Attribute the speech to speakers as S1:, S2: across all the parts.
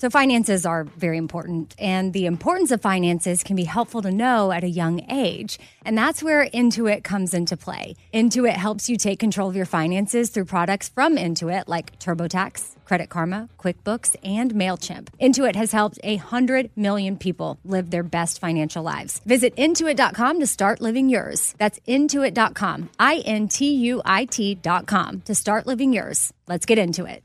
S1: So, finances are very important, and the importance of finances can be helpful to know at a young age. And that's where Intuit comes into play. Intuit helps you take control of your finances through products from Intuit like TurboTax, Credit Karma, QuickBooks, and MailChimp. Intuit has helped 100 million people live their best financial lives. Visit intuit.com to start living yours. That's intuit.com, I N T U I T.com to start living yours. Let's get into it.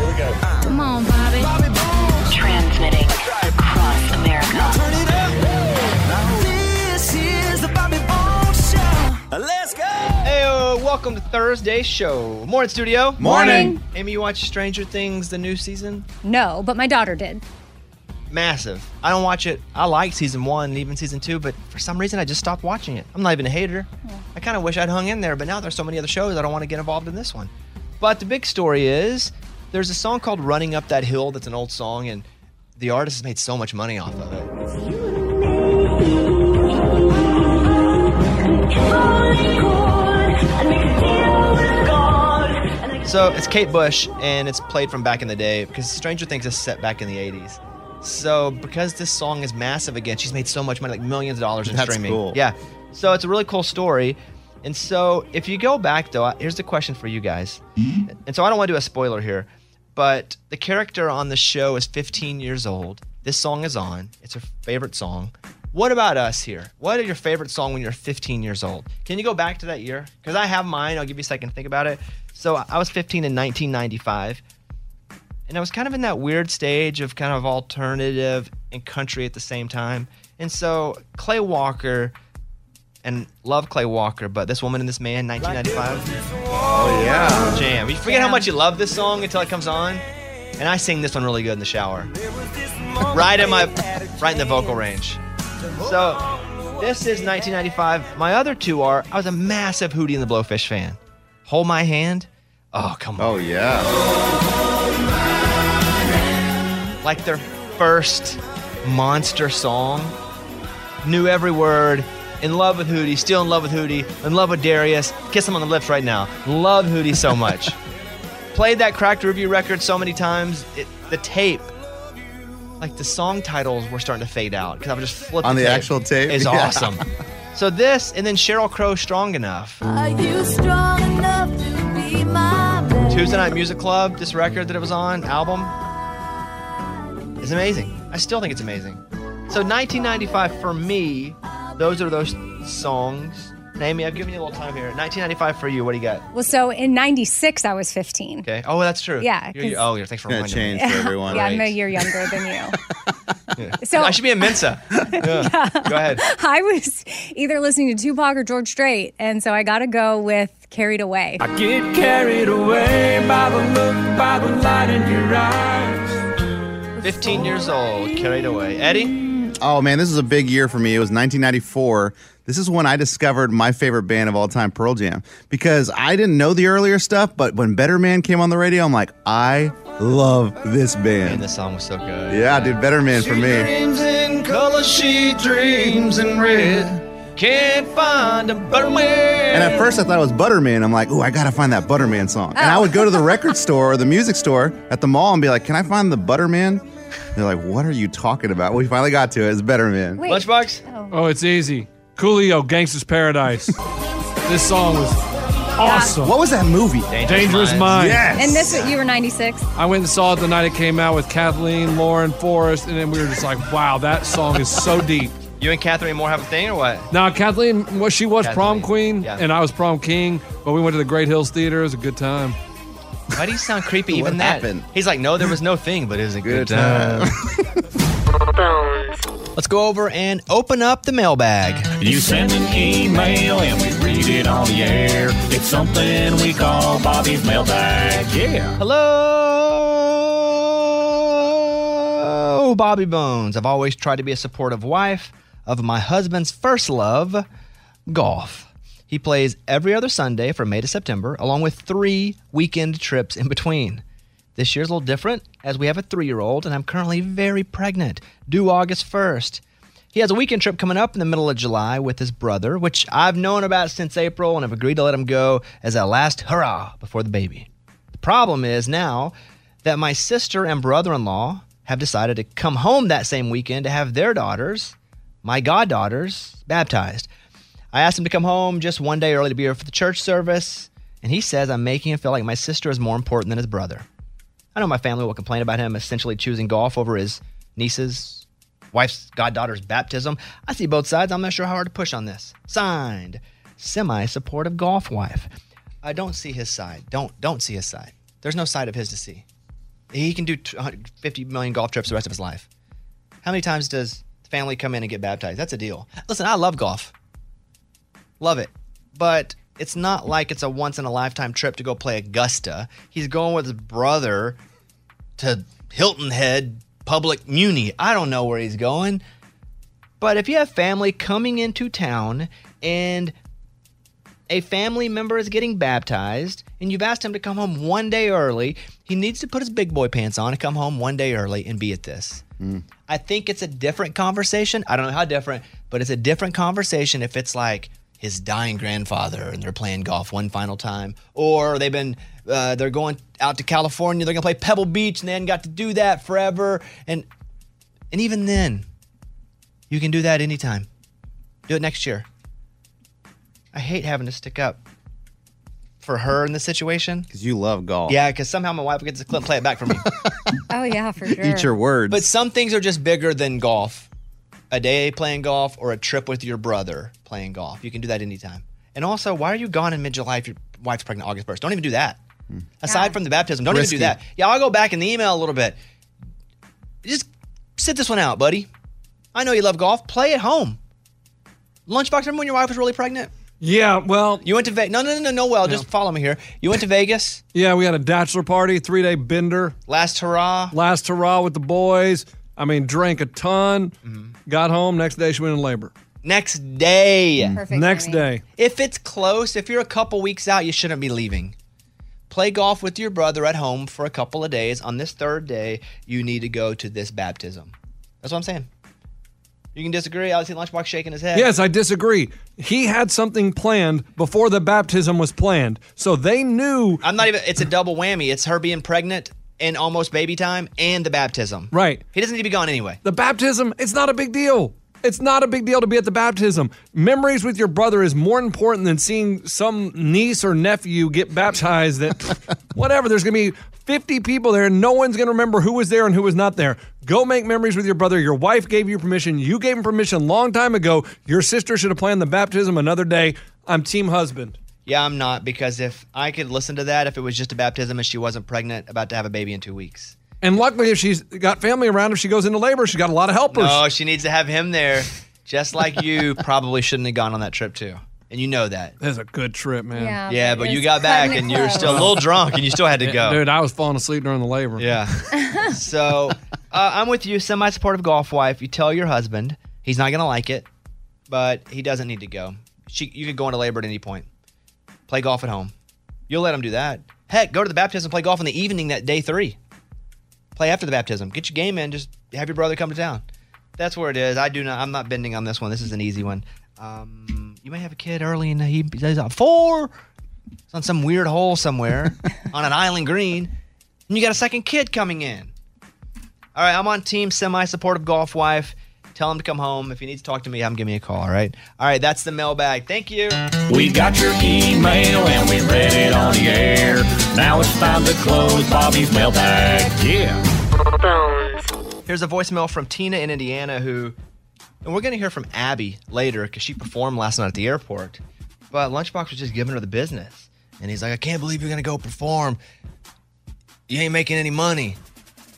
S2: Come on, Bobby. Transmitting across America. Now turn it up.
S3: This is the Bobby Bones Show. Let's go.
S4: Hey, uh, welcome to Thursday's show. Morning, studio.
S1: Morning.
S4: Amy, you watch Stranger Things, the new season?
S1: No, but my daughter did.
S4: Massive. I don't watch it. I like season one and even season two, but for some reason I just stopped watching it. I'm not even a hater. Hmm. I kind of wish I'd hung in there, but now there's so many other shows I don't want to get involved in this one. But the big story is there's a song called Running Up That Hill that's an old song, and the artist has made so much money off of it. So it's Kate Bush, and it's played from back in the day because Stranger Things is set back in the 80s. So because this song is massive again, she's made so much money, like millions of dollars in
S5: That's
S4: streaming.
S5: cool.
S4: Yeah. So it's a really cool story. And so if you go back though, here's the question for you guys. Mm-hmm. And so I don't want to do a spoiler here, but the character on the show is 15 years old. This song is on. It's her favorite song. What about us here? What is your favorite song when you're 15 years old? Can you go back to that year? Because I have mine. I'll give you a second to think about it. So I was 15 in 1995. And I was kind of in that weird stage of kind of alternative and country at the same time. And so Clay Walker, and love Clay Walker, but this woman and this man, 1995.
S5: Oh yeah.
S4: Jam. You forget how much you love this song until it comes on. And I sing this one really good in the shower. right in my right in the vocal range. So this is 1995. My other two are I was a massive Hootie and the Blowfish fan. Hold my hand. Oh come on.
S5: Oh yeah.
S4: Like their first monster song. Knew every word. In love with Hootie. Still in love with Hootie. In love with Darius. Kiss him on the lips right now. Love Hootie so much. Played that Cracked Rear View record so many times. It, the tape, like the song titles were starting to fade out because I would just flip
S5: On the actual tape?
S4: Is
S5: Yeah.
S4: awesome. So this, and then Sheryl Crow, "Strong Enough."
S2: Are you strong enough to be my best?
S4: Tuesday Night Music Club, this record that it was on, album, is amazing. I still think it's amazing. So 1995 for me, those are those songs. Amy, I've given you a little time here. 1995 for you. What do you got?
S1: Well, so in 96, I was 15.
S4: Okay. Oh, that's true.
S1: Yeah,
S4: You're- oh,
S1: you're-
S4: oh, yeah. Thanks for
S5: Gonna
S4: reminding me.
S5: change for everyone.
S1: Yeah, I'm a
S4: Right.
S1: year younger than you. So
S4: I should be a Mensa. Yeah. Go ahead.
S1: I was either listening to Tupac or George Strait, and so I got to go with Carried Away.
S3: I get carried away by the look, by the light in your eyes.
S4: 15 years old, carried away. Eddie?
S5: Oh man, this is a big year for me. It was 1994. This is when I discovered my favorite band of all time, Pearl Jam, because I didn't know the earlier stuff, but when Better Man came on the radio, I'm like, I love this
S4: Man,
S5: band.
S4: this song was so good.
S5: Yeah, dude, better man for
S3: She
S5: me.
S3: dreams in color, she dreams in red.
S4: Can't find a better man.
S5: And at first I thought it was Butterman. I'm like, oh, I gotta find that Butterman song. And I oh. would go to the record store or the music store at the mall and be like, can I find the Butterman? They're like, what are you talking about? We finally got to it. It's Betterman.
S1: Wait.
S4: Lunchbox?
S6: Oh. oh, it's easy. Coolio, Gangsta's Paradise. this song was awesome.
S5: What was that movie?
S6: Dangerous Minds.
S5: Yes.
S1: And this, you were 96.
S6: I went and saw it the night it came out with Kathleen, Lauren, Forrest, and then we were just like, wow, that song is so deep.
S4: You and Kathleen Moore have a thing or what?
S6: Now, Kathleen, well, she was prom
S4: Kathleen,
S6: queen,
S4: yeah.
S6: and I was prom king, but we went to the Great Hills Theater. It was a good time.
S4: Why do you sound creepy even
S5: What
S4: that?
S5: happened?
S4: He's like, no, there was no thing, but it was a good,
S5: Good
S4: time. Let's go over and open up the mailbag.
S7: You send an email and we read it on the air. It's something we call Bobby's mailbag. Yeah.
S4: Hello, Bobby Bones. I've always tried to be a supportive wife of my husband's first love, golf. He plays every other Sunday from May to September, along with three weekend trips in between. This year's a little different as we have a three year old and I'm currently very pregnant, due August 1st. He has a weekend trip coming up in the middle of July with his brother, which I've known about since April and have agreed to let him go as a last hurrah before the baby. The problem is now that my sister and brother in law have decided to come home that same weekend to have their daughters, my goddaughters, baptized. I asked him to come home just one day early to be here for the church service, and he says I'm making him feel like my sister is more important than his brother. I know my family will complain about him essentially choosing golf over his niece's wife's goddaughter's baptism. I see both sides. I'm not sure how hard to push on this. Signed, semi-supportive golf wife. I don't see his side. Don't don't see his side. There's no side of his to see. He can do 50 million golf trips the rest of his life. How many times does family come in and get baptized? That's a deal. Listen, I love golf. Love it. But it's not like it's a once in a lifetime trip to go play Augusta. He's going with his brother to Hilton Head Public Muni. I don't know where he's going. But if you have family coming into town and a family member is getting baptized and you've asked him to come home one day early, he needs to put his big boy pants on and come home one day early and be at this. Mm. I think it's a different conversation. I don't know how different, but it's a different conversation if it's like his dying grandfather and they're playing golf one final time, or they've been uh, they're going out to California, they're gonna play Pebble Beach and they hadn't got to do that forever, and and even then, you can do that anytime. Do it next year. I hate having to stick up for her in this situation.
S5: Because you love golf.
S4: Yeah, because somehow my wife gets the clip and play it back for me.
S1: Oh, yeah, for sure.
S5: Eat your words.
S4: But some things are just bigger than golf. A day playing golf or a trip with your brother playing golf. You can do that anytime. And also, why are you gone in mid July if your wife's pregnant August 1st? Don't even do that. Aside
S1: Yeah.
S4: from the baptism, don't
S5: Risky.
S4: even do that. Yeah, I'll go back in the email a little bit. Just sit this one out, buddy. I know you love golf. Play at home. Lunchbox, remember when your wife was really pregnant?
S6: Yeah, well,
S4: You went to Vegas. No, no, no, no, no. Well, just follow me here. You went to Vegas
S6: yeah, we had a bachelor party, three day bender,
S4: last hurrah.
S6: last hurrah with the boys. I mean, drank a ton.
S4: Mm-hmm.
S6: Got home. Next day, she went in labor.
S4: Next day. Mm.
S1: Perfect.
S6: Next
S1: timing.
S6: day.
S4: If it's close, if you're a couple weeks out, you shouldn't be leaving. Play golf with your brother at home for a couple of days. On this third day, you need to go to this baptism. That's what I'm saying. You can disagree. I see Lunchbox shaking his head.
S6: Yes, I disagree. He had something planned before the baptism was planned. So they knew,
S4: I'm not even, it's a double whammy. It's her being pregnant and almost baby time and the baptism.
S6: right.
S4: He doesn't need to be gone anyway.
S6: The baptism, it's not a big deal. It's not a big deal to be at the baptism. Memories with your brother is more important than seeing some niece or nephew get baptized that whatever. There's going to be 50 people there. and No one's going to remember who was there and who was not there. Go make memories with your brother. Your wife gave you permission. You gave him permission a long time ago. Your sister should have planned the baptism another day. I'm team husband.
S4: Yeah, I'm not because if I could listen to that if it was just a baptism and she wasn't pregnant, about to have a baby in two weeks.
S6: And luckily, if she's got family around, if she goes into labor, she's got a lot of helpers.
S4: No, she needs to have him there. Just like you probably shouldn't have gone on that trip too. And you know that.
S6: That's a good trip, man.
S1: Yeah,
S4: Yeah,
S1: but
S4: but you got back and you're still a little drunk and you still had to go.
S6: Dude, I was falling asleep during the labor.
S4: Yeah. so uh, I'm with you, semi supportive golf wife. You tell your husband he's not going to like it, but he doesn't need to go. She, you could go into labor at any point. Play golf at home. You'll let him do that. Heck, go to the baptism, play golf in the evening that day three. play after the baptism. Get your game in. Just have your brother come to town. That's where it is. I do not. I'm not bending on this one. This is an easy one. Um, you may have a kid early and he says uh, four. It's on some weird hole somewhere on an island green, and you got a second kid coming in. All right, I'm on team semi-supportive golf wife. Tell him to come home. If you need to talk to me, have him give me a call. All right. All right. That's the mailbag. Thank you.
S7: We got your email and we read it on the air. Now it's time to close Bobby's mailbag. Yeah.
S4: Here's a voicemail from Tina in Indiana who, and we're going to hear from Abby later because she performed last night at the airport. But Lunchbox was just giving her the business. And he's like, I can't believe you're going to go perform. You ain't making any money.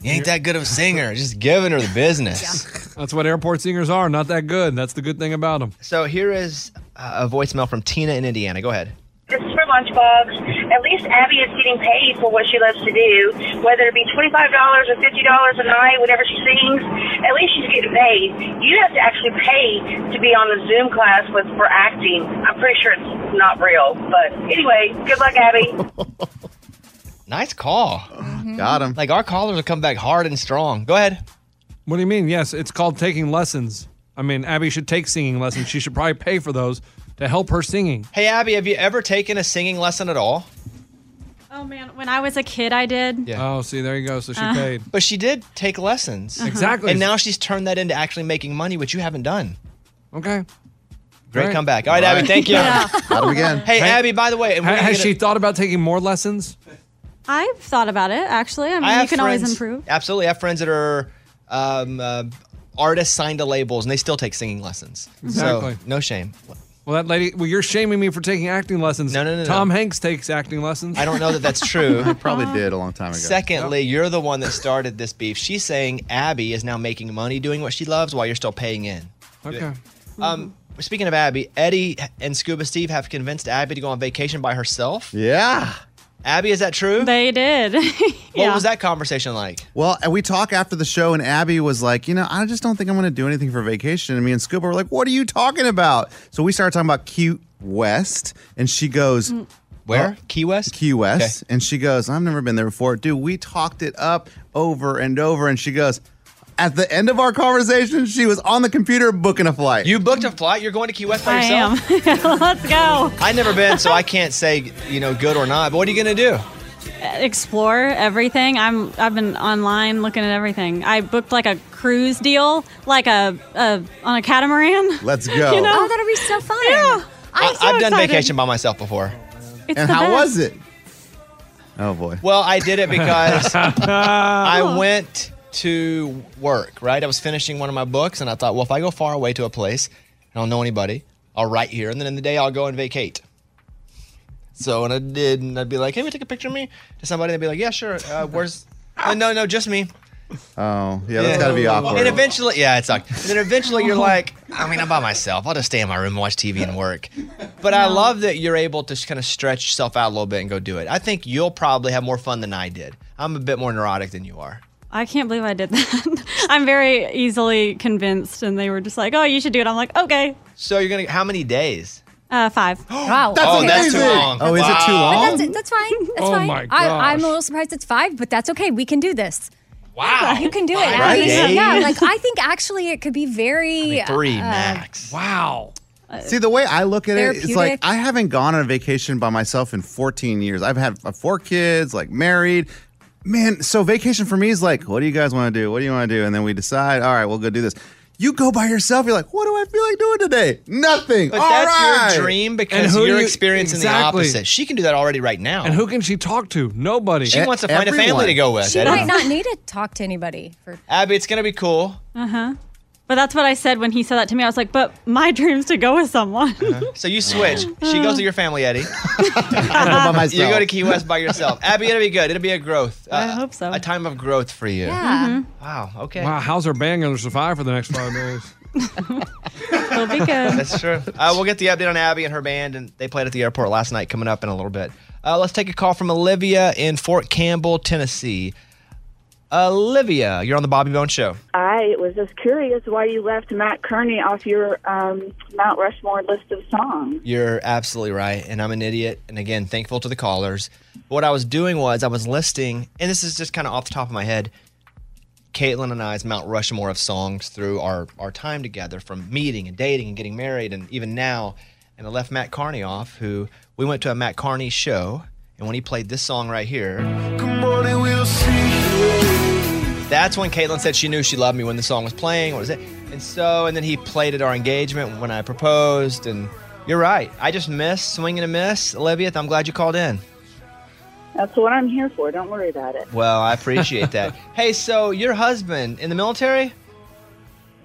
S4: You ain't that good of a singer. Just giving her the business.
S6: That's what airport singers are. Not that good. That's the good thing about them.
S4: So here is uh, a voicemail from Tina in Indiana. Go ahead.
S8: This is for Lunchbox. At least Abby is getting paid for what she loves to do, whether it be twenty-five dollars or fifty dollars a night, whenever she sings. At least she's getting paid. You have to actually pay to be on the Zoom class with for acting. I'm pretty sure it's not real, but anyway, good luck, Abby.
S4: Nice call.
S5: Got him.
S4: Like our callers will come back hard and strong. Go ahead.
S6: What do you mean? Yes, it's called taking lessons. I mean, Abby should take singing lessons. She should probably pay for those to help her singing.
S4: Hey, Abby, have you ever taken a singing lesson at all?
S9: Oh man, when I was a kid, I did.
S4: Yeah.
S6: Oh, see, there you go. So she
S9: Uh.
S6: paid.
S4: But she did take lessons.
S6: Exactly.
S4: And now she's turned that into actually making money, which you haven't done.
S6: Okay.
S4: Great
S6: Right.
S4: comeback. All right,
S5: All
S4: Abby, thank you.
S5: Got him again.
S4: Hey,
S6: Hey,
S4: Abby, by the way, and
S6: Ha-
S4: we're gonna
S6: has she thought about taking more lessons?
S9: I've thought about it actually. I mean,
S4: I
S9: you
S4: have
S9: can always improve.
S4: Absolutely. I have friends that are um, uh, artists signed to labels and they still take singing lessons.
S6: Exactly.
S4: So, no shame.
S6: Well, that lady. Well, you're shaming me for taking acting lessons.
S4: No, no, no, no.
S6: Tom Hanks takes acting lessons.
S4: I don't know that that's true.
S5: Probably did a long time ago.
S4: Secondly, you're the one that started this beef. She's saying Abby is now making money doing what she loves while you're still paying in.
S6: Okay.
S4: Um, speaking of Abby, Eddie and Scuba Steve have convinced Abby to go on vacation by herself.
S5: Yeah.
S4: Abby, is that true?
S9: They did.
S4: What was that conversation like?
S5: Well, we talk after the show, and Abby was like, you know, I just don't think I'm going to do anything for vacation. And me and Scuba were like, what are you talking about? So we started talking about Cute West, and she goes, mm.
S4: Where? Key West?
S5: Key West. And she goes, I've never been there before. Dude, we talked it up over and over. And she goes, at the end of our conversation, she was on the computer booking a flight.
S4: You booked a flight. You're going to Key West by
S9: I
S4: yourself.
S9: am. Let's go.
S4: I've never been, so I can't say you know good or not. But what are you gonna do?
S9: Explore everything. I'm. I've been online looking at everything. I booked like a cruise deal, like a, a on a catamaran.
S5: Let's go.
S9: You know?
S1: Oh, that'll be so fun.
S9: Yeah. I'm
S4: I,
S9: so
S4: I've done
S9: excited.
S4: vacation by myself before.
S9: It's
S5: and
S9: the
S5: how
S9: best.
S5: was it? Oh, boy.
S4: Well, I did it because I went to work. Right, I was finishing one of my books, and I thought, well, if I go far away to a place, I don't know anybody. I'll write here, and then in the day I'll go and vacate. So when I did, and I'd be like, "Hey, we take a picture of me?" To somebody, they'd be like, "Yeah, sure. Uh, where's?" Uh, no, no, just me.
S5: Oh, yeah, that's got to be awkward.
S4: And eventually, yeah, it sucked. And then eventually, you're like, I mean, I'm by myself. I'll just stay in my room, and watch TV, and work. But I love that you're able to kind of stretch yourself out a little bit and go do it. I think you'll probably have more fun than I did. I'm a bit more neurotic than you are.
S9: I can't believe I did that. I'm very easily convinced, and they were just like, "Oh, you should do it." I'm like, "Okay."
S4: So you're gonna how many days?
S9: Uh, five.
S1: Wow.
S5: That's
S4: oh,
S1: okay.
S4: that's too
S5: amazing.
S4: long.
S5: Oh, is it too
S4: Wow.
S5: long?
S1: That's, that's fine. That's
S6: Oh
S1: fine.
S6: my
S1: I, I'm a little surprised it's five, but that's okay. We can do this.
S4: Wow,
S1: You can do it.
S4: Five
S1: I mean,
S4: days?
S1: yeah, like I think actually it could be very
S4: three
S1: uh,
S4: max.
S6: Wow.
S5: See, the way I look at it, it's like
S1: Therapeutic.
S5: I haven't gone on a vacation by myself in 14 years. I've had uh, four kids, like married. Man, so vacation for me is like, what do you guys want to do? What do you want to do? And then we decide, all right, we'll go do this. You go by yourself, you're like, what do I feel like doing today? Nothing.
S4: But
S5: All
S4: that's
S5: right.
S4: your dream because you're
S6: you-
S4: experiencing
S6: exactly.
S4: the opposite. She can do that already right now.
S6: And who can she talk to? Nobody.
S4: she wants to find a family to go with.
S1: She
S4: Eddie.
S1: might not need to talk to anybody for
S4: Abby, it's gonna be cool. Uh-huh.
S9: But that's what I said when he said that to me. I was like, "But my dream's to go with someone."
S4: So you switch. She goes to your family, Eddie.
S5: I go by myself.
S4: You go to Key West by yourself. Abby, it'll be good. It'll be a growth.
S9: I
S4: uh,
S9: hope so.
S4: A time of growth for you.
S1: yeah.
S4: Wow. Okay.
S6: Wow, how's her band going to survive for the next five days?
S9: It'll be good.
S4: That's true. Uh, we'll get the update on Abby and her band, and they played at the airport last night. Coming up in a little bit. Uh, let's take a call from Olivia in Fort Campbell, Tennessee. Olivia, you're on the Bobby Bone Show.
S10: I was just curious why you left Matt Kearney off your um, Mount Rushmore list of songs.
S4: You're absolutely right, and I'm an idiot. And again, thankful to the callers. What I was doing was I was listing, and this is just kind of off the top of my head, Caitlin and I's Mount Rushmore of songs through our, our time together from meeting and dating and getting married and even now. And I left Matt Kearney off, who we went to a Matt Kearney show. And when he played this song right here, that's when Caitlin said she knew she loved me when the song was playing. What was it? And so, and then he played at our engagement when I proposed. And you're right. I just missed swinging a miss. Olivia, I'm glad you called in.
S10: That's what I'm here for. Don't worry about it.
S4: Well, I appreciate that. hey, so your husband in the military?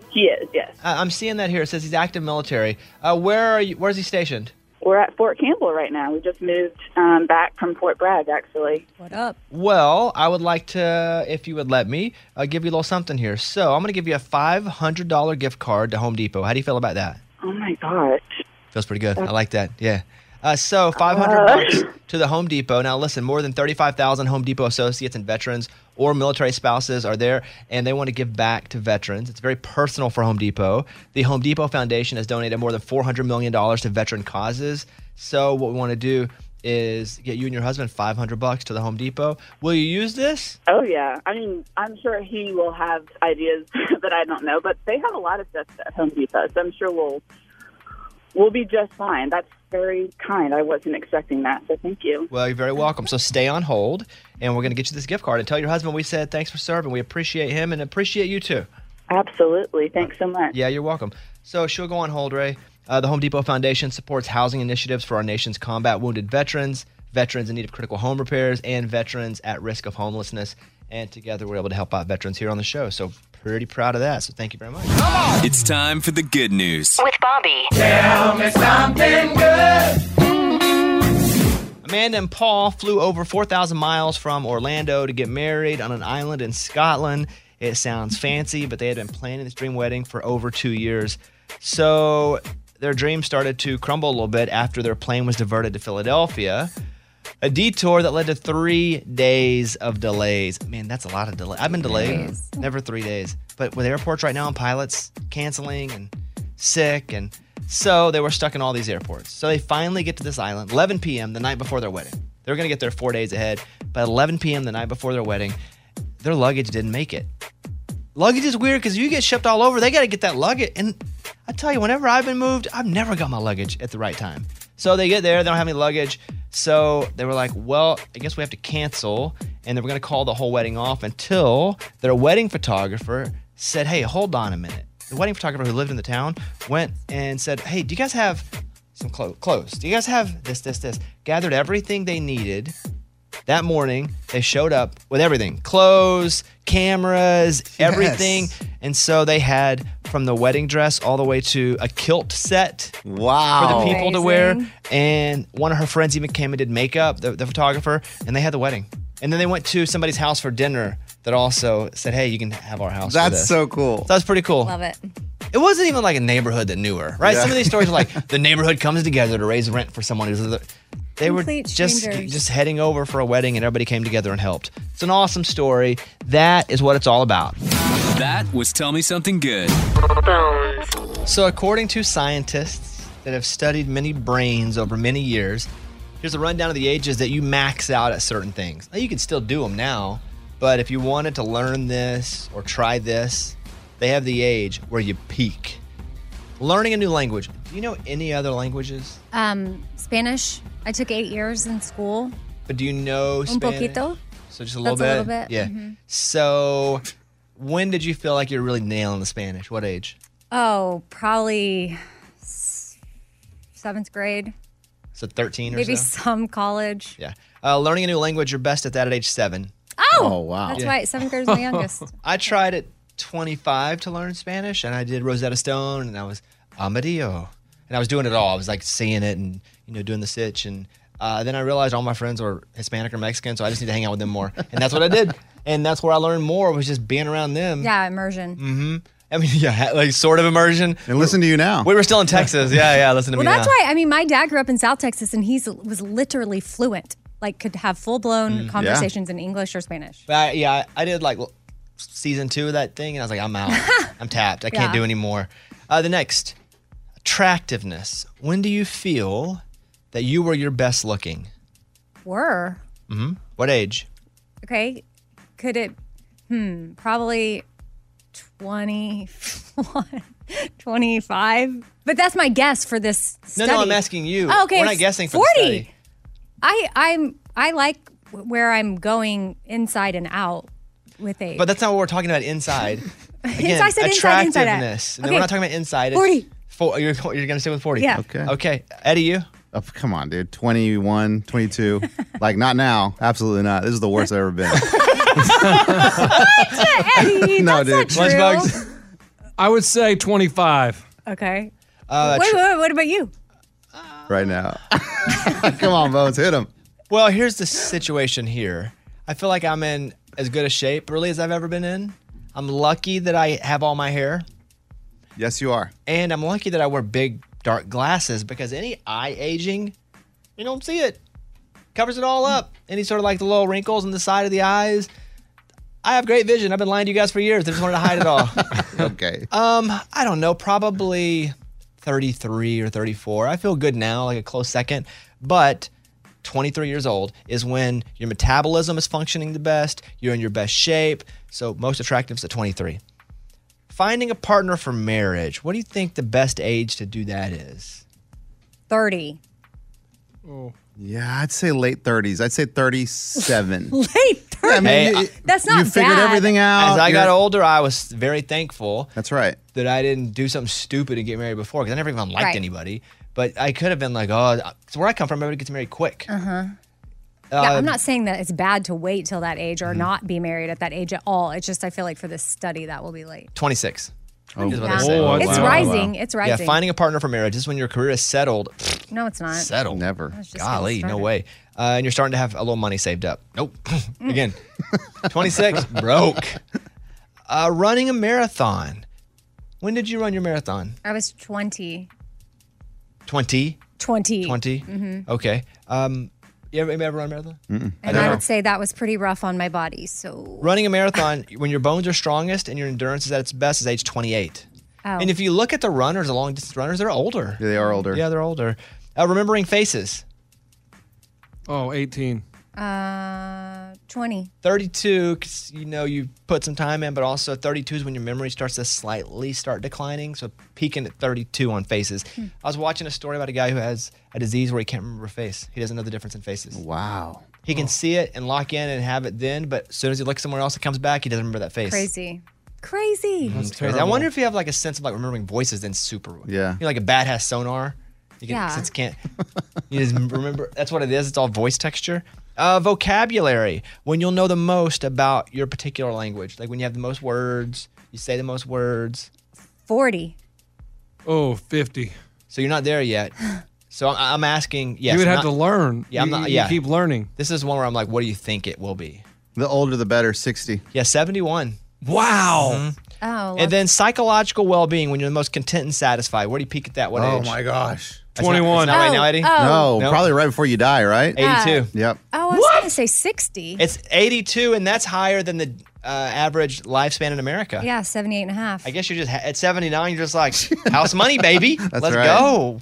S10: He is, yes.
S4: I'm seeing that here. It says he's active military. Uh, where are you? Where's he stationed?
S10: We're at Fort Campbell right now. We just moved um, back from Fort Bragg, actually.
S1: What up?
S4: Well, I would like to, if you would let me, uh, give you a little something here. So I'm going to give you a $500 gift card to Home Depot. How do you feel about that?
S10: Oh my gosh.
S4: Feels pretty good. I like that. Yeah. Uh, so 500
S10: Uh.
S4: bucks to the Home Depot. Now listen, more than 35,000 Home Depot associates and veterans or military spouses are there and they want to give back to veterans. It's very personal for Home Depot. The Home Depot Foundation has donated more than 400 million dollars to veteran causes. So what we want to do is get you and your husband 500 bucks to the Home Depot. Will you use this?
S10: Oh yeah. I mean, I'm sure he will have ideas that I don't know, but they have a lot of stuff at Home Depot, so I'm sure we'll we'll be just fine. That's very kind. I wasn't expecting that, so thank you.
S4: Well, you're very welcome. So stay on hold, and we're going to get you this gift card. And tell your husband we said thanks for serving. We appreciate him and appreciate you too.
S10: Absolutely. Thanks so much.
S4: Yeah, you're welcome. So she'll go on hold, Ray. Uh, the Home Depot Foundation supports housing initiatives for our nation's combat wounded veterans, veterans in need of critical home repairs, and veterans at risk of homelessness. And together, we're able to help out veterans here on the show. So pretty proud of that. So thank you very much.
S11: It's time for the good news.
S2: With Bobby.
S3: Tell me something good.
S4: Amanda and Paul flew over 4,000 miles from Orlando to get married on an island in Scotland. It sounds fancy, but they had been planning this dream wedding for over two years. So their dream started to crumble a little bit after their plane was diverted to Philadelphia. A detour that led to three days of delays. Man, that's a lot of delay. I've been delayed, never three days. But with airports right now and pilots canceling and sick, and so they were stuck in all these airports. So they finally get to this island, 11 p.m. the night before their wedding. They were going to get there four days ahead, but 11 p.m. the night before their wedding, their luggage didn't make it. Luggage is weird because you get shipped all over. They got to get that luggage. And I tell you, whenever I've been moved, I've never got my luggage at the right time. So they get there, they don't have any luggage. So they were like, well, I guess we have to cancel. And they were going to call the whole wedding off until their wedding photographer said, hey, hold on a minute. The wedding photographer who lived in the town went and said, hey, do you guys have some clo- clothes? Do you guys have this, this, this? Gathered everything they needed that morning they showed up with everything clothes cameras everything and so they had from the wedding dress all the way to a kilt set
S5: wow
S4: for the people to wear and one of her friends even came and did makeup the, the photographer and they had the wedding and then they went to somebody's house for dinner that also said hey you can have our house
S5: That's so cool.
S4: so that's pretty cool
S1: Love it.
S4: it wasn't even like a neighborhood that knew her, right?
S5: Yeah.
S4: Some of these stories are like the neighborhood comes together to raise rent for someone who's. They were just
S1: strangers.
S4: just heading over for a wedding, and everybody came together and helped. It's an awesome story. That is what it's all about.
S11: That was Tell Me Something Good.
S4: So, according to scientists that have studied many brains over many years, here's a rundown of the ages that you max out at certain things. Now, you can still do them now, but if you wanted to learn this or try this, they have the age where you peak. Learning a new language. Do you know any other languages?
S1: Um, Spanish. I took eight years in school.
S4: But do you know
S1: Un
S4: Spanish?
S1: poquito.
S4: So just a little
S1: That's a
S4: bit.
S1: little bit,
S4: Yeah.
S1: mhm.
S4: So, when did you feel like you're really nailing the Spanish? What age?
S1: Oh, probably s- seventh grade.
S4: So 13 or
S1: Maybe
S4: so.
S1: some college.
S4: Yeah. Uh, learning a new language, you're best at that at age seven.
S1: Oh, Oh,
S5: wow.
S1: That's
S4: Yeah.
S1: right. Seventh grade is my youngest.
S4: I tried at 25 to learn Spanish, and I did Rosetta Stone, and I was Amarillo, and I was doing it all. I was like seeing it and you know doing the sitch, and uh, then I realized all my friends were Hispanic or Mexican, so I just need to hang out with them more, and that's what I did, and that's where I learned more was just being around them.
S1: Yeah, immersion.
S4: Mm-hmm. I mean, yeah, like sort of immersion.
S5: And listen to you now.
S4: We were still in Texas. Yeah, yeah. Listen to me.
S1: Well, that's
S4: now.
S1: why. I mean, my dad grew up in South Texas, and he was literally fluent. Like, could have full blown
S4: Mm, yeah.
S1: conversations in English or Spanish.
S4: But I, yeah, I, I did like season two of that thing, and I was like, I'm out. I'm tapped. I can't
S1: Yeah.
S4: do anymore. Uh, the next, attractiveness. When do you feel that you were your best looking?
S1: Were
S4: hmm What age?
S1: okay. Could it Hmm, probably 21, 25. But that's my guess for this
S4: No,
S1: study.
S4: no, I'm asking you.
S1: Oh, okay,
S4: We're not guessing for
S1: 40.
S4: the study.
S1: I I'm I like where I'm going inside and out with age.
S4: But that's not what we're talking about inside. Again,
S1: Inside, inside, inside, inside, out.
S4: attractiveness.
S1: Okay.
S4: We're not talking about inside. It's
S1: 40.
S4: Four, you're you're going to stay with 40.
S1: Yeah.
S5: Okay.
S4: Okay. Eddie, you?
S5: Oh, come on, dude. 21, 22. like, not now. Absolutely not. This is the worst I've ever been.
S1: Eddie,
S5: No,
S1: that's
S5: dude.
S1: not true.
S6: I would say 25.
S1: Okay.
S4: Uh,
S1: wait,
S4: tr-
S1: wait, wait, what about you?
S5: right now. come on, Bones. Hit him.
S4: Well, here's the situation here. I feel like I'm in as good a shape, really, as I've ever been in. I'm lucky that I have all my hair,
S5: Yes, you are.
S4: and I'm lucky that I wear big, dark glasses because any eye aging, you don't see it. Covers it all up. Any sort of like the little wrinkles on the side of the eyes. I have great vision. I've been lying to you guys for years. I just wanted to hide it all.
S5: Okay.
S4: Um, I don't know, probably 33 or 34. I feel good now, like a close second. But 23 years old is when your metabolism is functioning the best, you're in your best shape. So most attractive is at 23. Finding a partner for marriage. What do you think the best age to do that is?
S1: 30.
S5: Yeah, I'd say late 30s. I'd say 37.
S1: Late 30.
S5: I mean,
S4: Hey,
S5: you-
S4: I-
S1: That's not
S5: You figured
S1: bad.
S5: everything out.
S4: As I got
S5: You're-
S4: older, I was very thankful
S5: That's right.
S4: that I didn't do something stupid and get married before because I never even liked
S1: Right.
S4: anybody. But I could have been like, oh, so where I come from, everybody gets married quick.
S1: Uh-huh.
S4: Uh,
S1: yeah, I'm not saying that it's bad to wait till that age
S5: Mm-hmm.
S1: or not be married at that age at all. It's just I feel like for this study that will be late.
S4: 26.
S5: Oh,
S4: is what
S1: Yeah.
S4: they say.
S6: Oh,
S1: it's
S6: wow.
S1: rising. It's rising.
S4: Yeah, finding a partner for marriage is when your career is settled.
S1: no, it's not.
S4: Settled.
S5: Never.
S4: Golly, no way. Uh, and you're starting to have a little money saved up. Nope. Again, 26, broke. Uh, running a marathon. When did you run your marathon?
S1: I was 20.
S4: 20?
S1: 20.
S4: 20?
S1: Mhm.
S4: Okay. Um, you ever, ever run a marathon?
S1: And I would say that was pretty rough on my body. So,
S4: Running a marathon, when your bones are strongest and your endurance is at its best, is age 28.
S1: oh.
S4: And if you look at the runners, the long distance runners, they're older.
S5: Yeah, they are older.
S4: Yeah, they're older. Uh, remembering faces.
S6: Oh, 18.
S1: uh, 20.
S4: 32 because you know you put some time in but also 32 is when your memory starts to slightly start declining so peaking at 32 on faces hmm. i was watching a story about a guy who has a disease where he can't remember a face he doesn't know the difference in faces
S5: Wow.
S4: he can see it and lock in and have it then but as soon as he looks somewhere else it comes back he doesn't remember that face
S1: Crazy. Crazy.
S4: It's mm, crazy. i wonder if you have like a sense of like remembering voices then super
S5: Yeah.
S4: you know, like a bat has sonar you can,
S1: Yeah.
S4: since it can't you just remember that's what it is it's all voice texture uh, vocabulary when you'll know the most about your particular language like when you have the most words you say the most words
S1: 40.
S6: Oh, 50.
S4: so you're not there yet so i'm, I'm asking yes
S6: you would
S4: I'm
S6: have
S4: not-
S6: to learn.
S4: yeah i'm
S6: You-
S4: not
S6: you
S4: yeah
S6: keep learning.
S4: this is one where i'm like what do you think it will be
S5: The older the better, 60.
S4: yeah 71
S6: Wow.
S4: Mhm.
S1: Oh,
S4: and then psychological well-being when you're the most content and satisfied where do you peak at that what
S5: oh
S4: age
S5: my gosh.
S4: That's not-
S6: 21.
S4: it's not right
S1: Oh,
S4: now eddie
S1: oh.
S5: No,
S4: Nope.
S5: probably right before you die, right?
S4: 82
S5: Yep.
S1: Oh, I was going to say 60.
S4: It's 82, and that's higher than the uh, average lifespan in America.
S1: yeah, 78 and a half.
S4: I guess you're just at 79. You're just like house money, baby. Let's
S5: right.
S4: go,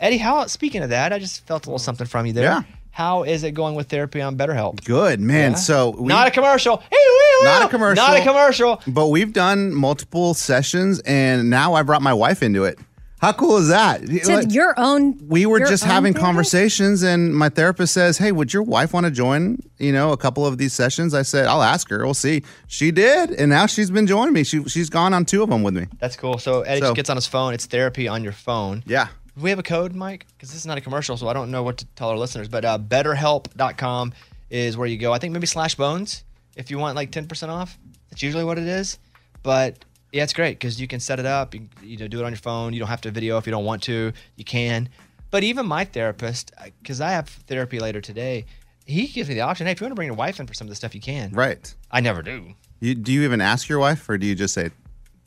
S4: Eddie. How? Speaking of that, I just felt a little something from you there.
S5: Yeah.
S4: How is it going with therapy on BetterHelp?
S5: Good, man.
S4: Yeah.
S5: So we,
S4: Not a commercial. Hey.
S5: Not a commercial.
S4: Not a commercial.
S5: But we've done multiple sessions, and now I brought my wife into it. How cool is that?
S1: to
S5: Like,
S1: your own.
S5: we were just having
S1: therapist?
S5: conversations, and my therapist says, "Hey, would your wife want to join? You know, a couple of these sessions?" I said, "I'll ask her. We'll see." She did, and now she's been joining me. She she's gone on two of them with me.
S4: That's cool. So Eddie
S5: So-
S4: just gets on his phone. It's therapy on your phone.
S5: Yeah.
S4: Do we have a code, Mike? Because this is not a commercial, so I don't know what to tell our listeners. But uh, betterhelp.com is where you go. I think maybe slash bones if you want like 10% off. That's usually what it is. But yeah, it's great because you can set it up. You, you know, do it on your phone. You don't have to video if you don't want to. You can. But even my therapist, uh, because I have therapy later today, he gives me the option. Hey, if you want to bring your wife in for some of the stuff, you can.
S5: Right.
S4: I never do.
S5: You, do you even ask your wife, or do you just say?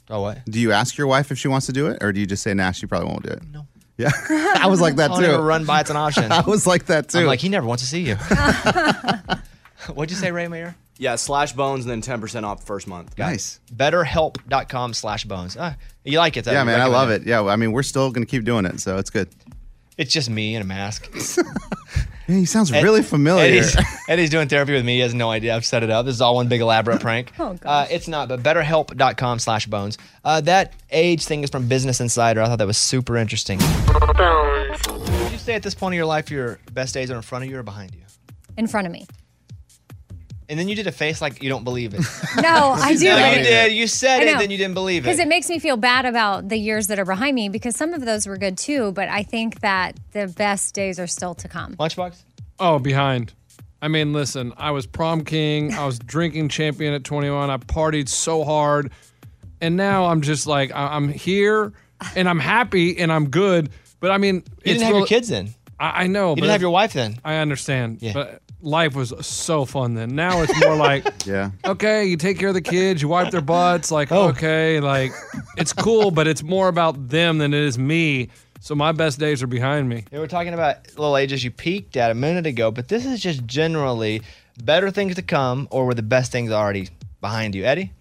S4: Oh, what?
S5: Do you ask your wife if she wants to do it, or do you just say, "Nah, she probably won't do it"?
S4: No.
S5: Yeah, I was like that
S4: I'll
S5: too.
S4: never run by it's an option.
S5: I was like that too.
S4: I'm like, he never wants to see you. What'd you say, Ray Mayer?
S12: Yeah, slash bones and then 10% off first month.
S5: nice.
S4: betterhelp.com slash bones. Ah, you like it, though.
S5: Yeah, man, I love it. Yeah, I mean, we're still gonna keep doing it, so it's good.
S4: It's just me in a mask.
S5: Yeah, he sounds really familiar.
S4: Eddie's, Eddie's doing therapy with me. He has no idea. I've set it up. This is all one big elaborate prank.
S1: Oh,
S4: Uh, it's not, but betterhelp.com slash bones. Uh, that age thing is from Business Insider. I thought that was super interesting. Would you say at this point in your life your best days are in front of you or behind you?
S1: In front of me.
S4: And then you did a face like you don't believe it.
S1: No, I do.
S4: No, you did. You said it,
S1: know.
S4: then you didn't believe it.
S1: Because
S4: it.
S1: it makes me feel bad about the years that are behind me because some of those were good too, but I think that the best days are still to come.
S4: Lunchbox?
S6: Oh, behind. I mean, listen, I was prom king. I was drinking champion at 21. I partied so hard. And now I'm just like, I- I'm here and I'm happy and I'm good. But I mean,
S4: You didn't have your kids then.
S6: I, I know.
S4: You
S6: but
S4: didn't have your wife then.
S6: I understand. But life was so fun then. Now it's more like,
S5: yeah.
S6: okay, you take care of the kids, you wipe their butts. Like, oh. okay, like it's cool, but it's more about them than it is me. So my best days are behind me.
S4: Yeah, we're talking about little ages you peaked at a minute ago, but this is just generally better things to come or were the best things already behind you. Eddie?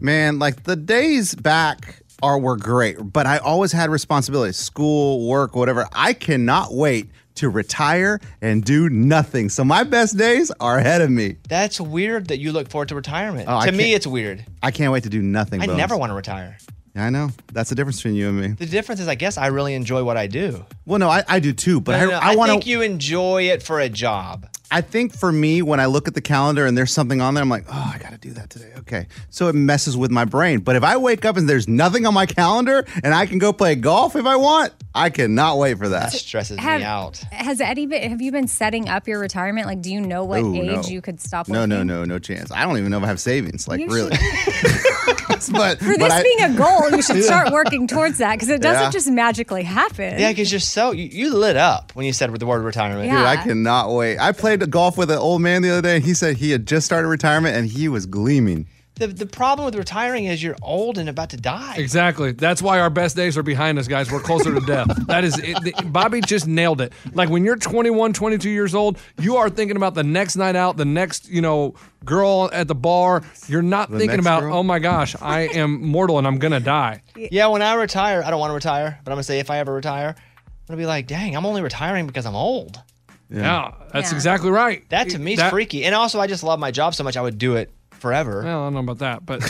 S5: Man, like the days back are were great, but I always had responsibilities, school, work, whatever. I cannot wait to retire and do nothing. So my best days are ahead of me.
S4: That's weird that you look forward to retirement.
S5: Oh,
S4: to me, it's weird.
S5: I can't wait to do nothing.
S4: I
S5: Bones.
S4: never want to retire.
S5: Yeah, I know. That's the difference between you and me.
S4: The difference is, I guess, I really enjoy what I do.
S5: Well, no, I, I do too, but
S4: No,
S5: I,
S4: no, no,
S5: I,
S4: I
S5: want
S4: think
S5: to.
S4: you enjoy it for a job.
S5: I think for me, when I look at the calendar and there's something on there, I'm like, oh, I got to do that today. Okay. So it messes with my brain. But if I wake up and there's nothing on my calendar and I can go play golf if I want, I cannot wait for that.
S4: That stresses
S1: Have-
S4: me out.
S1: Has Eddie been, have you been setting up your retirement? Like, do you know what
S5: Ooh,
S1: age
S5: no.
S1: you could stop
S5: No,
S1: working?
S5: no, no, no chance. I don't even know if I have savings. Like,
S1: You
S5: really. but
S1: For
S5: but
S1: this
S5: I-
S1: being a goal, you should start working towards that because it doesn't
S5: Yeah.
S1: just magically happen.
S4: Yeah, because you're so, you, you lit up when you said the word retirement.
S5: Dude, I cannot wait. I played golf with an old man the other day, and he said he had just started retirement and he was gleaming.
S4: The, the problem with retiring is you're old and about to die.
S6: Exactly. That's why our best days are behind us, guys. We're closer to death. That is it. The- Bobby just nailed it. Like when you're 21, 22 years old, you are thinking about the next night out, the next, you know, girl at the bar. You're not
S4: The
S6: thinking about,
S4: girl?
S6: oh my gosh, I am mortal and I'm going to die.
S4: Yeah, when I retire, I don't want to retire, but I'm gonna say if I ever retire, I'm gonna be like, dang, I'm only retiring because I'm old.
S6: Yeah, that's exactly right.
S4: That to me is
S6: That-
S4: freaky. And also, I just love my job so much, I would do it forever.
S6: Well, I don't know about that, but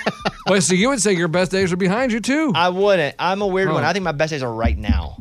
S6: but so you would say your best days are behind you too.
S4: I wouldn't. I'm a weird one. I think my best days are right now.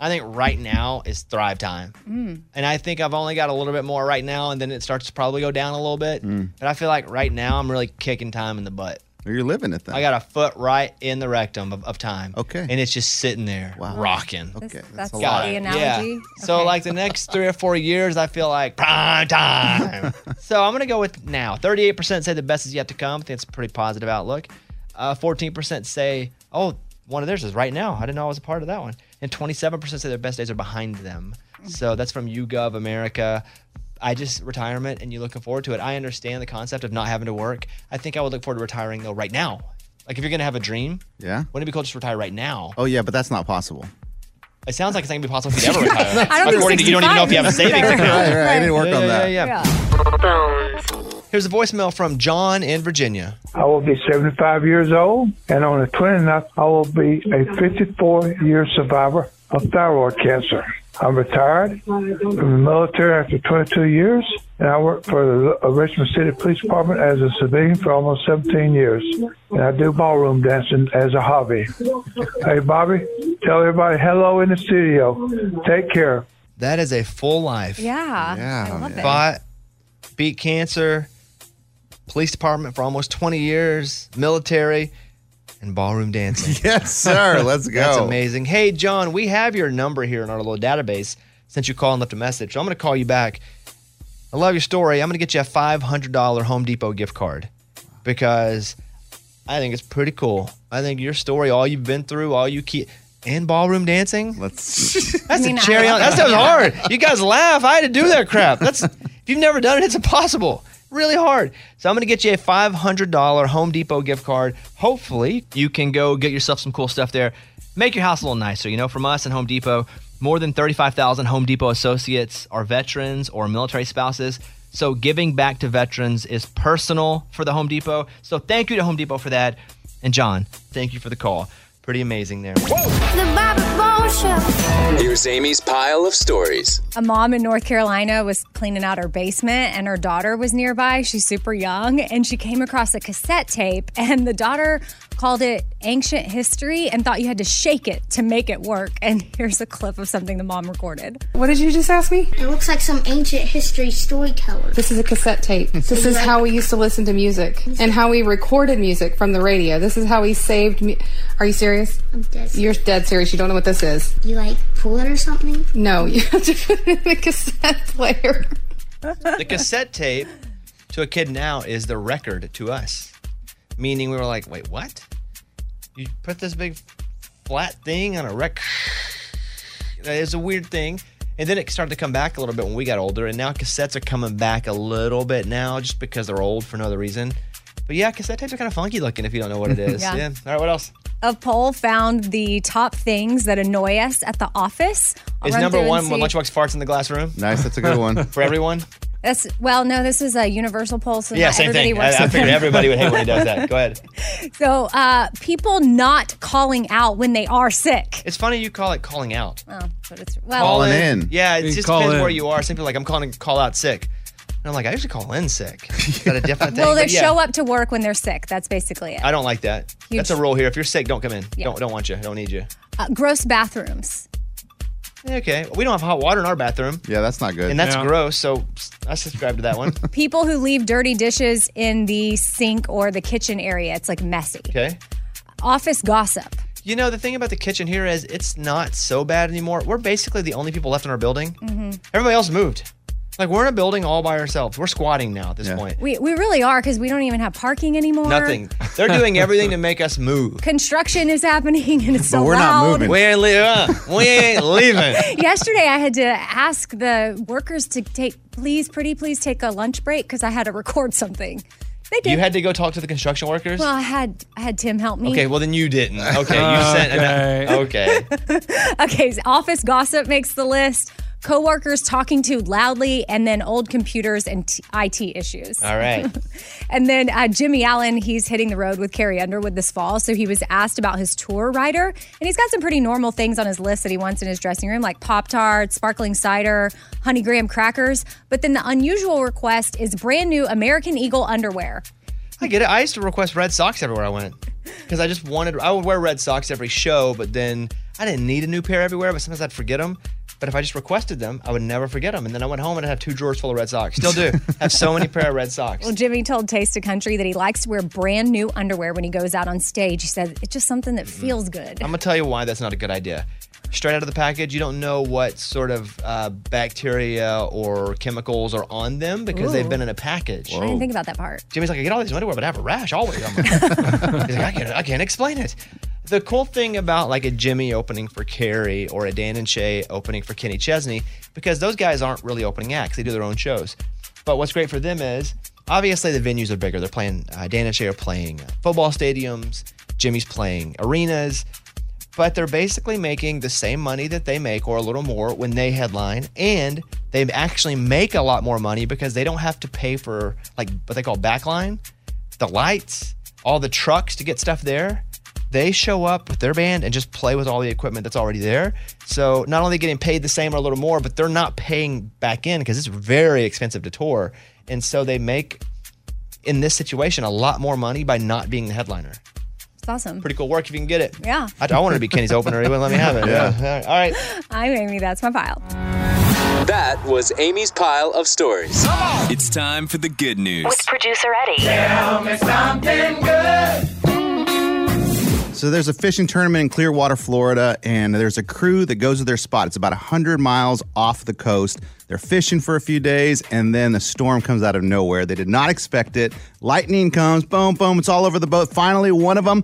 S4: I think right now is thrive time.
S1: Mm.
S4: And I think I've only got a little bit more right now, and then it starts to probably go down a little bit. But I feel like right now I'm really kicking time in the butt.
S5: You're living it then.
S4: I got a foot right in the rectum of, of time.
S5: Okay.
S4: And it's just sitting there, wow. rocking.
S5: Okay.
S1: That's
S5: a
S1: the
S5: lot.
S1: analogy.
S4: Yeah. So like the next three or four years, I feel like prime time. so I'm gonna go with now. 38% say the best is yet to come. I think it's a pretty positive outlook. Uh, 14% say, oh, one of theirs is right now. I didn't know I was a part of that one. And 27% say their best days are behind them. So that's from YouGov America. I just retirement and you looking forward to it. I understand the concept of not having to work. I think I would look forward to retiring though right now. Like if you're gonna have a dream,
S5: Yeah.
S4: wouldn't it be cool to just retire right now?
S5: Oh, yeah, but that's not possible.
S4: It sounds like it's not gonna be possible if you ever retire.
S1: I don't
S4: According to you don't even know if you have a savings account.
S5: Right, right. I didn't work
S4: Yeah,
S5: on
S4: yeah,
S5: that.
S4: yeah, yeah. Here's a voicemail from John in Virginia.
S13: I will be 75 years old, and on the 29th, I will be a 54 year survivor of thyroid cancer. I'm retired from the military after 22 years, and I worked for the uh, Richmond City Police Department as a civilian for almost 17 years. And I do ballroom dancing as a hobby. Hey, Bobby, tell everybody hello in the studio. Take care.
S4: That is a full life.
S1: Yeah. I love it.
S4: Fought, beat cancer, police department for almost 20 years, military, and ballroom dancing.
S5: Yes, sir. Let's go.
S4: That's amazing. Hey, John, we have your number here in our little database since you called and left a message. So I'm going to call you back. I love your story. I'm going to get you a $500 Home Depot gift card because I think it's pretty cool. I think your story, all you've been through, all you keep, and ballroom dancing.
S5: Let's.
S4: That's
S1: I mean,
S4: the cherry on. That sounds hard. You guys laugh. I had to do that crap. That's if you've never done it, it's impossible. Really hard. So I'm gonna get you a $500 Home Depot gift card. Hopefully, you can go get yourself some cool stuff there. Make your house a little nicer. You know, from us and Home Depot, more than 35,000 Home Depot associates are veterans or military spouses. So giving back to veterans is personal for the Home Depot. So thank you to Home Depot for that. And John, thank you for the call. Pretty amazing there.
S2: The Bobby
S11: Here's Amy's pile of stories.
S1: A mom in North Carolina was cleaning out her basement and her daughter was nearby. She's super young and she came across a cassette tape and the daughter called it ancient history and thought you had to shake it to make it work. And here's a clip of something the mom recorded.
S14: What did you just ask me?
S15: It looks like some ancient history storyteller.
S14: This is a cassette tape. This is how we used to listen to music and how we recorded music from the radio. This is how we saved. Mu- Are you serious?
S15: I'm dead.
S14: You're dead serious. You don't know what this is.
S15: You like pull it or something?
S14: No, you have to put it in a cassette player.
S4: the cassette tape to a kid now is the record to us. Meaning we were like, wait, what? You put this big flat thing on a rec. It's a weird thing. And then it started to come back a little bit when we got older. And now cassettes are coming back a little bit now just because they're old for no other reason. But yeah, cassette tapes are kind of funky looking if you don't know what it is.
S1: Yeah.
S4: yeah. All right, what else?
S1: A poll found the top things that annoy us at the office. I'll
S4: Is number one when
S1: see-
S4: Lunchbox farts in the glass room?
S5: Nice, that's a good one.
S4: For everyone?
S1: That's well, no, this is a universal poll, so
S4: yeah, same
S1: everybody
S4: thing.
S1: works.
S4: I, I figured everybody would hate when he does that. Go ahead.
S1: So, uh, people not calling out when they are sick.
S4: It's funny you call it calling out.
S1: Oh, but it's well,
S4: calling in. Yeah, it
S6: You
S4: just
S6: call
S4: depends
S6: in.
S4: where you are. Some people are like, I'm calling call out sick. And I'm like, I usually call in sick. Is that a different thing?
S1: well, they
S4: But yeah,
S1: show up to work when they're sick. That's basically it.
S4: I don't like that.
S1: Huge-
S4: That's a rule here. If you're sick, don't come in.
S1: Yeah.
S4: Don't don't want you. Don't need you.
S1: Uh, gross bathrooms.
S4: Yeah, Okay. We don't have hot water in our bathroom.
S5: Yeah, that's not good.
S4: And that's
S6: Yeah.
S4: gross. So I subscribe to that one.
S1: People who leave dirty dishes in the sink or the kitchen area. It's like messy.
S4: Okay.
S1: Office gossip.
S4: You know, the thing about the kitchen here is it's not so bad anymore. We're basically the only people left in our building.
S1: hmm
S4: Everybody else moved. Like we're in a building all by ourselves. We're squatting now at this point.
S1: We, we really are because we don't even have parking anymore.
S4: Nothing. They're doing everything to make us move.
S1: Construction is happening and it's so loud.
S4: We ain't leaving. Uh, we ain't leaving.
S1: Yesterday, I had to ask the workers to take, please, pretty please take a lunch break because I had to record something. They did.
S4: You had to go talk to the construction workers?
S1: well, I had I had Tim help me.
S4: Okay, well then you didn't. Okay, you sent okay.
S1: okay, so office gossip makes the list. Coworkers talking too loudly, and then old computers and t- IT issues.
S4: All right.
S1: And then uh, Jimmy Allen, he's hitting the road with Carrie Underwood this fall. So he was asked about his tour rider. And he's got some pretty normal things on his list that he wants in his dressing room, like Pop Tarts, sparkling cider, honey graham crackers. But then the unusual request is brand new American Eagle underwear.
S4: I get it. I used to request red socks everywhere I went because I just wanted. I would wear red socks every show, but then I didn't need a new pair everywhere. But sometimes I'd forget them. But if I just requested them, I would never forget them. And then I went home and I have two drawers full of red socks. Still do. have so many pair of red socks.
S1: Well, Jimmy told Taste of Country that he likes to wear brand new underwear when he goes out on stage. He said it's just something that feels good.
S4: I'm gonna tell you why that's not a good idea. Straight out of the package, you don't know what sort of uh, bacteria or chemicals are on them because they've been in a package.
S1: I didn't think about that part.
S4: Jimmy's like, I get all these underwear, but I have a rash always. I'm like, He's like, I can't, I can't explain it. The cool thing about like a Jimmy opening for Carrie or a Dan and Shay opening for Kenny Chesney, because those guys aren't really opening acts; they do their own shows. But what's great for them is obviously the venues are bigger. They're playing. Uh, Dan and Shay are playing uh, football stadiums. Jimmy's playing arenas. But they're basically making the same money that they make or a little more when they headline. And they actually make a lot more money because they don't have to pay for like what they call backline, the lights, all the trucks to get stuff there. They show up with their band and just play with all the equipment that's already there. So not only getting paid the same or a little more, but they're not paying back in because it's very expensive to tour. And so they make in this situation a lot more money by not being the headliner.
S1: It's awesome.
S4: Pretty cool work if you can get it.
S1: Yeah.
S4: I, I wanted to be Kenny's opener. He wouldn't let me have it. Yeah. All right.
S1: I'm Amy. That's my pile.
S11: That was Amy's pile of stories. It's time for the good news.
S16: With producer Eddie.
S3: Tell me something good.
S5: So there's a fishing tournament in Clearwater, Florida, and there's a crew that goes to their spot. It's about 100 miles off the coast. They're fishing for a few days, and then the storm comes out of nowhere. They did not expect it. Lightning comes, boom, boom, it's all over the boat. Finally, one of them,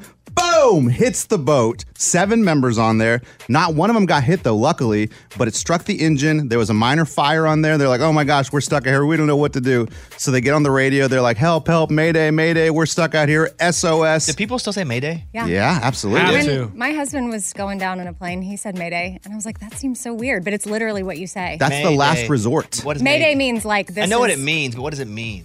S5: boom, hits the boat. Seven members on there. Not one of them got hit, though, luckily, but it struck the engine. There was a minor fire on there. They're like, oh my gosh, we're stuck out here. We don't know what to do. So they get on the radio. They're like, help, help, mayday, mayday. We're stuck out here. SOS.
S4: Do people still say mayday?
S1: Yeah.
S5: Yeah, absolutely.
S1: When my husband was going down in a plane, he said Mayday. And I was like, that seems so weird, but it's literally what you say.
S5: That's the last resort.
S4: What is
S1: Mayday
S4: mayday?
S1: means like this.
S4: I know what it means, but what does it mean?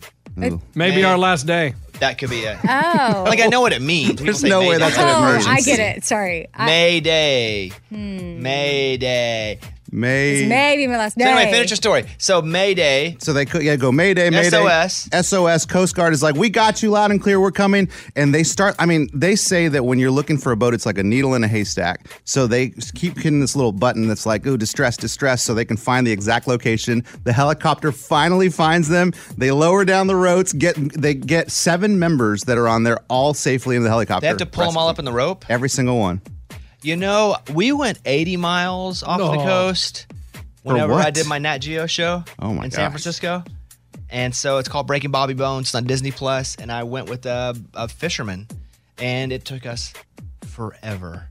S6: Maybe our last day.
S4: That could be it.
S1: Oh.
S4: Like I know what it means. People
S5: There's no way
S4: Mayday.
S5: that's an
S1: oh,
S5: emergency.
S1: I get it. Sorry. I,
S4: Mayday.
S1: Hmm.
S4: Mayday.
S5: May.
S1: It's maybe my last day.
S4: So anyway, finish your story. So Mayday.
S5: So they could yeah go Mayday Mayday
S4: SOS.
S5: SOS Coast Guard is like we got you loud and clear we're coming and they start I mean they say that when you're looking for a boat it's like a needle in a haystack so they keep hitting this little button that's like oh distress distress so they can find the exact location the helicopter finally finds them they lower down the ropes get they get seven members that are on there all safely in the helicopter
S4: They have to pull them all up in the rope.
S5: every single one
S4: You know, we went 80 miles off the coast whenever I did my Nat Geo show
S5: Oh my
S4: in San. Francisco. And so it's called Breaking Bobby Bones it's on Disney Plus, and I went with a, a fisherman, and it took us forever.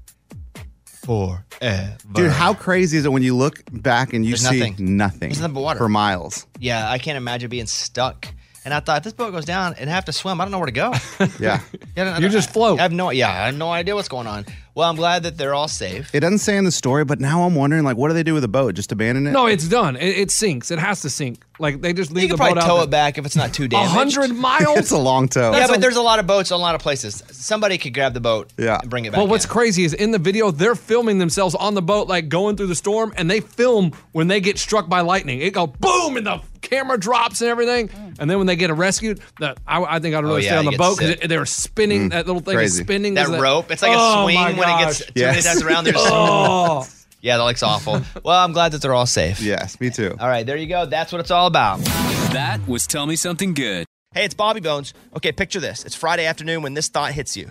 S4: Forever.
S5: dude how crazy is it when you look back and you
S4: There's
S5: see
S4: nothing.
S5: nothing
S4: There's nothing but water.
S5: for miles
S4: Yeah, I can't imagine being stuck. And I thought if this boat goes down and have to swim, I don't know where to go.
S5: yeah
S4: Yeah,
S6: You just float.
S4: I have no, yeah, I have no idea what's going on. Well, I'm glad that they're all safe.
S5: It doesn't say in the story, but now I'm wondering, like, what do they do with the boat? Just abandon it?
S6: No, it's done. It, it sinks. It has to sink. Like they just leave
S4: You
S6: the
S4: can probably tow it back if it's not too
S6: A
S4: damaged.
S6: hundred miles.
S5: it's a long tow.
S4: yeah, but there's a lot of boats, in a lot of places. Somebody could grab the boat
S5: Yeah.
S4: and bring it back.
S6: Well, what's
S4: in.
S6: crazy is in the video they're filming themselves on the boat, like going through the storm, and they film when they get struck by lightning. It go boom, in the camera drops and everything. And then when they get rescued, the, I, I think I'd really
S4: Oh, yeah,
S6: stay on the boat because they were spinning. Mm. that little thing
S5: crazy.
S6: is spinning.
S4: that
S6: Is
S4: rope? It's like a
S6: Oh,
S4: swing when it gets
S6: gosh.
S5: Yes.
S4: times around. There's
S6: Oh.
S4: yeah, that looks awful. Well, I'm glad that they're all safe.
S5: Yes, me too.
S4: All right, there you go. That's what it's all about.
S11: That was Tell Me Something Good.
S4: Hey, it's Bobby Bones. Okay, picture this. It's Friday afternoon when this thought hits you.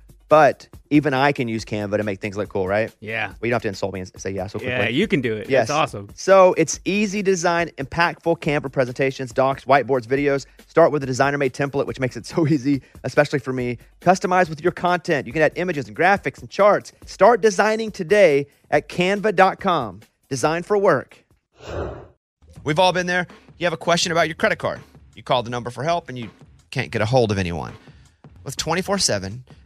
S4: But even I can use Canva to make things look cool, right?
S16: Yeah.
S4: Well, you don't have to insult me and say yeah so quickly.
S16: Yeah, you can do it.
S4: Yes.
S16: It's awesome.
S4: So it's easy design, impactful Canva presentations, docs, whiteboards, videos. Start with a designer made template, which makes it so easy, especially for me. Customize with your content. You can add images and graphics and charts. Start designing today at canva.com. Design for work. We've all been there. You have a question about your credit card. You call the number for help and you can't get a hold of anyone. With 24 7,